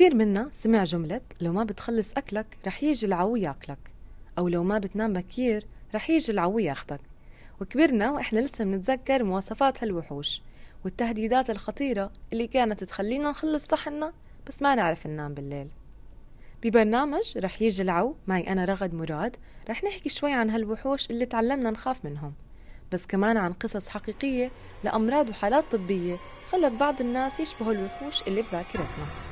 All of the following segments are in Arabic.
كتير منا سمع جملة لو ما بتخلص أكلك رح يجي العو ياكلك أو لو ما بتنام بكير رح يجي العو ياخدك. وكبرنا وإحنا لسه بنتذكر مواصفات هالوحوش والتهديدات الخطيرة اللي كانت تخلينا نخلص صحنا بس ما نعرف ننام بالليل. ببرنامج رح يجي العو معي أنا رغد مراد رح نحكي شوي عن هالوحوش اللي تعلمنا نخاف منهم. بس كمان عن قصص حقيقية لأمراض وحالات طبية خلت بعض الناس يشبهوا الوحوش اللي بذاكرتنا.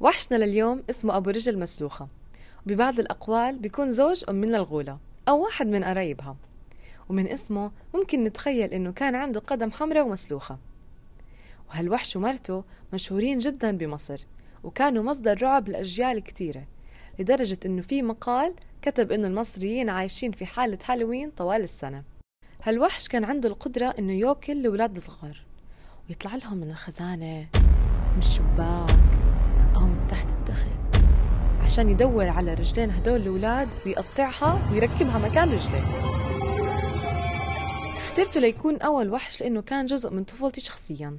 وحشنا لليوم اسمه أبو رجل مسلوخة. وببعض الأقوال بيكون زوج أم من الغولة أو واحد من قرايبها. ومن اسمه ممكن نتخيل إنه كان عنده قدم حمراء ومسلوخة. وهالوحش ومرته مشهورين جدا بمصر وكانوا مصدر رعب لأجيال كتيرة لدرجة إنه في مقال كتب إنه المصريين عايشين في حالة هالوين طوال السنة. هالوحش كان عنده القدرة إنه يوكل الأولاد الصغار ويطلع لهم من الخزانة من الشباك أو من تحت التخت عشان يدور على رجلين هدول الأولاد ويقطعها ويركبها مكان رجليه اخترته ليكون أول وحش لأنه كان جزء من طفولتي شخصياً.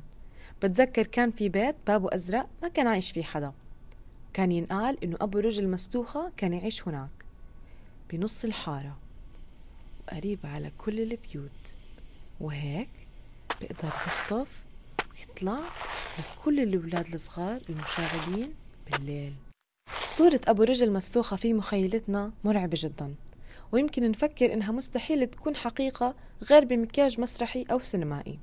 بتذكر كان في بيت بابه أزرق ما كان عايش فيه حدا. كان ينقال إنه أبو رجل مسلوخة كان يعيش هناك بنص الحارة وقريب على كل البيوت. وهيك بيقدر يخطف ويطلع لكل الأولاد الصغار المشاغبين بالليل. صورة أبو رجل مسلوخة في مخيلتنا مرعبة جدا ويمكن نفكر إنها مستحيل تكون حقيقة غير بمكياج مسرحي أو سينمائي.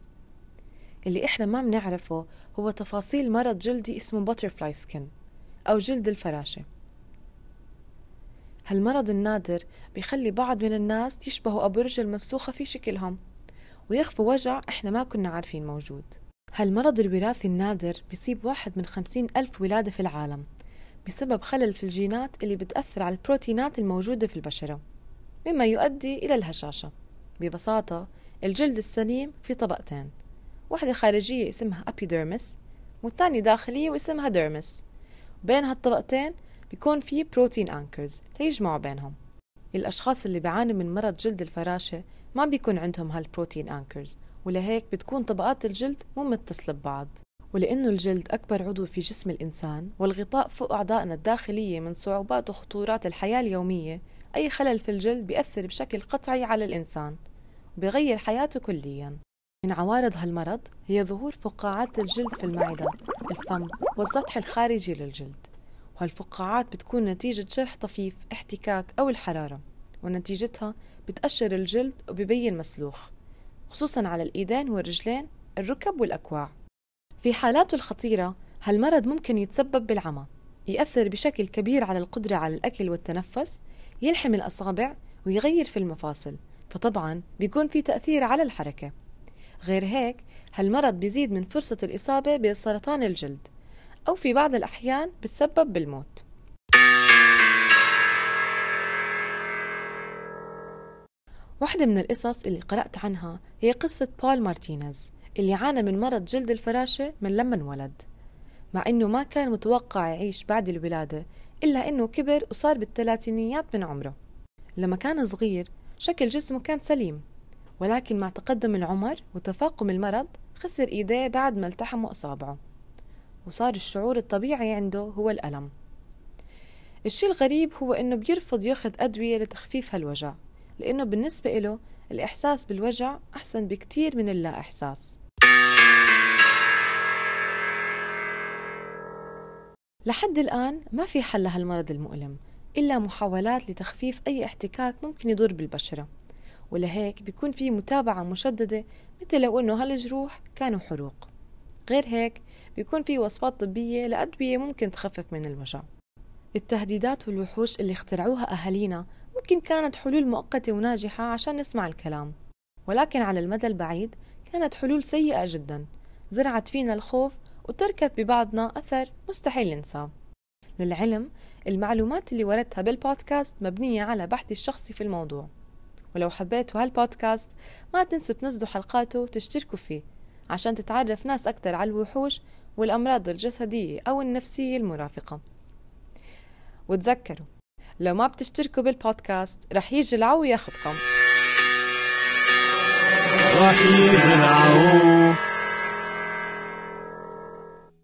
اللي إحنا ما بنعرفه هو تفاصيل مرض جلدي اسمه butterfly skin أو جلد الفراشة. هالمرض النادر بيخلي بعض من الناس يشبهوا أبو رجل مسلوخة في شكلهم ويخفوا وجع إحنا ما كنا عارفين موجود. هالمرض الوراثي النادر بيصيب واحد من خمسين ألف ولادة في العالم بسبب خلل في الجينات اللي بتأثر على البروتينات الموجودة في البشرة مما يؤدي إلى الهشاشة. ببساطة الجلد السليم في طبقتين واحدة خارجية اسمها أبيديرمس والتانية داخلية واسمها ديرمس بين هالطبقتين بيكون في بروتين أنكرز ليجمعوا بينهم. الأشخاص اللي بيعانوا من مرض جلد الفراشة ما بيكون عندهم هالبروتين أنكرز ولهيك بتكون طبقات الجلد مو متصلة ببعض ولأنه الجلد أكبر عضو في جسم الإنسان والغطاء فوق أعضائنا الداخلية من صعوبات وخطورات الحياة اليومية أي خلل في الجلد بيأثر بشكل قطعي على الإنسان وبيغير حياته كلياً. من عوارض هالمرض هي ظهور فقاعات الجلد في المعدة، الفم والسطح الخارجي للجلد. وهالفقاعات بتكون نتيجة جرح طفيف، احتكاك أو الحرارة ونتيجتها بتقشر الجلد وبيبين مسلوخ. خصوصا على الإيدين والرجلين الركب والأكواع. في حالاته الخطيرة هالمرض ممكن يتسبب بالعمى. يأثر بشكل كبير على القدرة على الأكل والتنفس يلحم الأصابع ويغير في المفاصل. فطبعا بيكون في تأثير على الحركة. غير هيك هالمرض بيزيد من فرصة الإصابة بسرطان الجلد أو في بعض الأحيان بتسبب بالموت. واحدة من القصص اللي قرأت عنها هي قصة بول مارتينيز اللي عانى من مرض جلد الفراشة من لما انولد. مع إنه ما كان متوقع يعيش بعد الولادة إلا إنه كبر وصار بالثلاثينيات من عمره. لما كان صغير شكل جسمه كان سليم ولكن مع تقدم العمر وتفاقم المرض خسر إيديه بعد ما التحموا أصابعه. وصار الشعور الطبيعي عنده هو الألم. الشي الغريب هو إنه بيرفض ياخذ أدوية لتخفيف هالوجع. لأنه بالنسبة له الإحساس بالوجع أحسن بكتير من اللا إحساس لحد الآن ما في حل لهالمرض المؤلم إلا محاولات لتخفيف أي احتكاك ممكن يضر بالبشرة. ولهيك بيكون في متابعة مشددة مثل لو إنه هالجروح كانوا حروق. غير هيك بيكون في وصفات طبية لأدوية ممكن تخفف من الوجع. التهديدات والوحوش اللي اخترعوها أهالينا ممكن كانت حلول مؤقتة وناجحة عشان نسمع الكلام. ولكن على المدى البعيد كانت حلول سيئة جدا. زرعت فينا الخوف وتركت ببعضنا أثر مستحيل ننساه. للعلم المعلومات اللي وردتها بالبودكاست مبنية على بحثي الشخصي في الموضوع. ولو حبيتوا هالبودكاست ما تنسوا تنزلوا حلقاته وتشتركوا فيه عشان تتعرف ناس أكتر على الوحوش والأمراض الجسدية أو النفسية المرافقة. وتذكروا لو ما بتشتركوا بالبودكاست رح يجي العو ياخدكم رح يجي العو